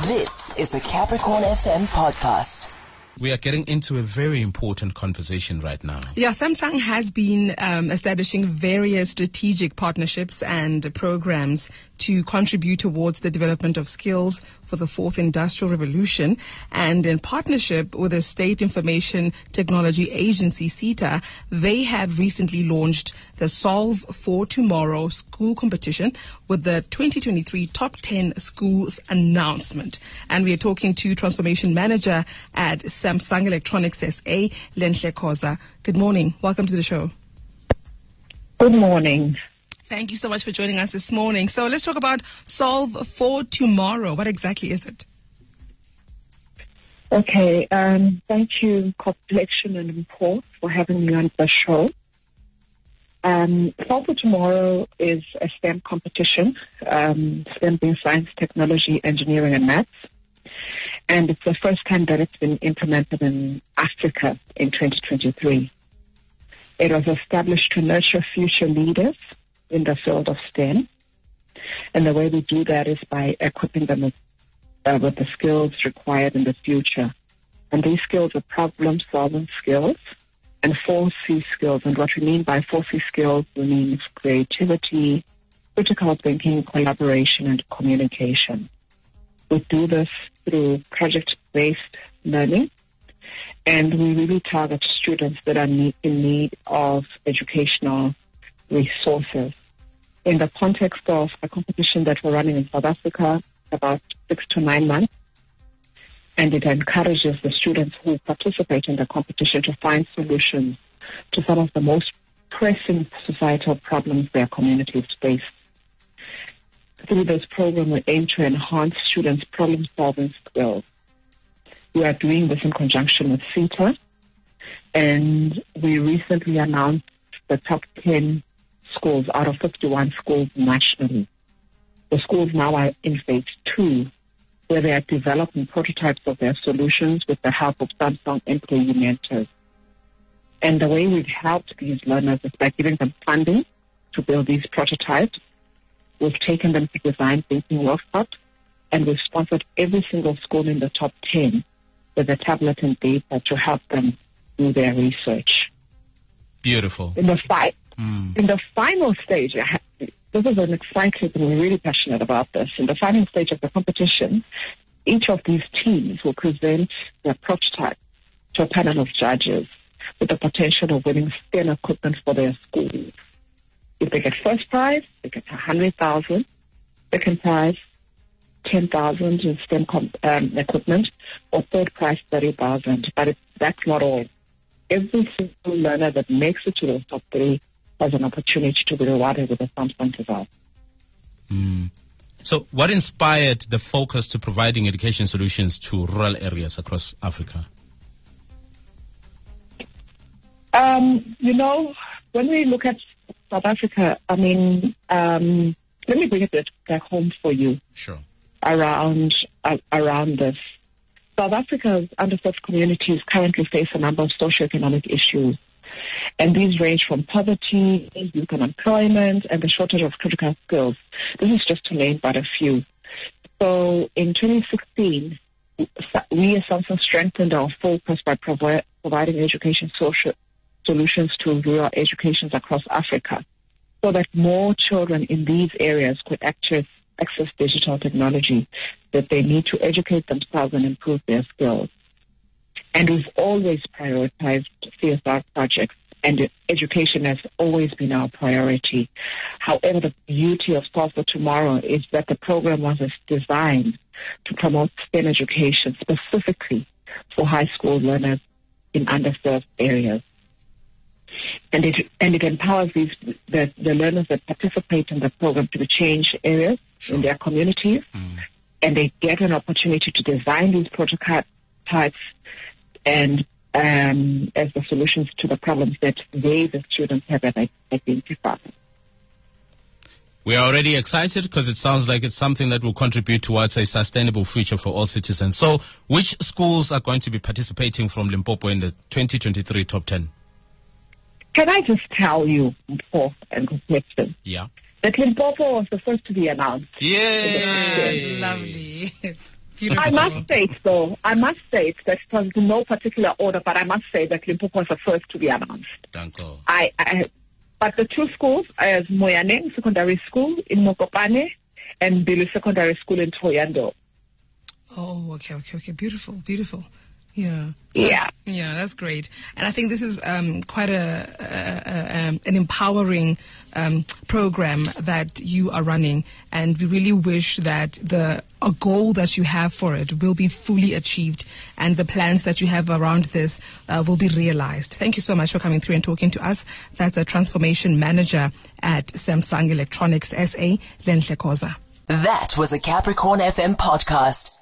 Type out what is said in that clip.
This is the Capricorn FM podcast. We are getting into a very important conversation right now. Yeah, Samsung has been um, establishing various strategic partnerships and programs to contribute towards the development of skills for the fourth industrial revolution. And in partnership with the State Information Technology Agency, SITA, they have recently launched the Solve for Tomorrow school competition with the 2023 top 10 schools announcement. And we are talking to transformation manager at Samsung Electronics SA, Lenhle Khoza. Good morning. Welcome to the show. Good morning. Thank you so much for joining us this morning. So let's talk about Solve for Tomorrow. What exactly is it? Okay, um, thank you, Complexion and Mpho, for having me on the show. Um, Solve for Tomorrow is a STEM competition, um, STEM being science, technology, engineering, and maths. And it's the first time that it's been implemented in Africa in 2023. It was established to nurture future leaders in the field of STEM. And the way we do that is by equipping them with, uh, with the skills required in the future. And these skills are problem solving skills and 4C skills. And what we mean by 4C skills, we mean creativity, critical thinking, collaboration, and communication. We do this through project based learning. And we really target students that are in need of educational resources in the context of a competition that we're running in South Africa about six to nine months. And it encourages the students who participate in the competition to find solutions to some of the most pressing societal problems their communities face. Through this program, we aim to enhance students' problem solving skills. We are doing this in conjunction with SITA, and we recently announced the top 10 schools out of 51 schools nationally. The schools now are in phase two, where they are developing prototypes of their solutions with the help of Samsung employee mentors. And the way we've helped these learners is by giving them funding to build these prototypes. We've taken them to design thinking workshops, and we've sponsored every single school in the top 10 with a tablet and data to help them do their research. Beautiful. In the fight, Mm. In the final stage, this is an exciting, thing. we're really passionate about this. In the final stage of the competition, each of these teams will present their prototype to a panel of judges with the potential of winning STEM equipment for their schools. If they get first prize, they get 100000 Second prize, 10,000 in STEM um, equipment, or third prize, 30,000. But it, that's not all. Every single learner that makes it to the top three has an opportunity to be rewarded with a Samsung device. Mm. So, what inspired the focus to providing education solutions to rural areas across Africa? Um, you know, when we look at South Africa, I mean, um, let me bring it back home for you. Sure. Around uh, around this, South Africa's underserved communities currently face a number of socioeconomic issues and these range from poverty, youth unemployment, and the shortage of critical skills. This is just to name but a few. So in 2016, we as Samsung strengthened our focus by provi- providing education social solutions to rural educations across Africa so that more children in these areas could access, access digital technology that they need to educate themselves and improve their skills. And we've always prioritized CSR projects and education has always been our priority. However, the beauty of Solve for Tomorrow is that the program was designed to promote STEM education specifically for high school learners in underserved areas. And it, and it empowers these, the, the learners that participate in the program to change areas sure. in their communities. Mm. And they get an opportunity to design these prototypes and um, as the solutions to the problems that they, the students, have identified. We are already excited because it sounds like it's something that will contribute towards a sustainable future for all citizens. So, which schools are going to be participating from Limpopo in the 2023 top 10? Can I just tell you, Paul and question? Yeah. That Limpopo was the first to be announced. Yes, lovely. Beautiful. I must state, though, I must state that it was in no particular order, but I must say that Limpopo was the first to be announced. Danko. I, I but the two schools as Moyaneng Secondary School in Mokopane and Billy Secondary School in Thohoyandou. Oh, okay, okay, okay. Beautiful, beautiful. Yeah. Yeah. Yeah, that's great. And I think this is um, quite a, a, a um, an empowering um, program that you are running, and we really wish that the a goal that you have for it will be fully achieved, and the plans that you have around this uh, will be realized. Thank you so much for coming through and talking to us. That's a transformation manager at Samsung Electronics SA, Lenhle Khoza. That was a Capricorn FM podcast.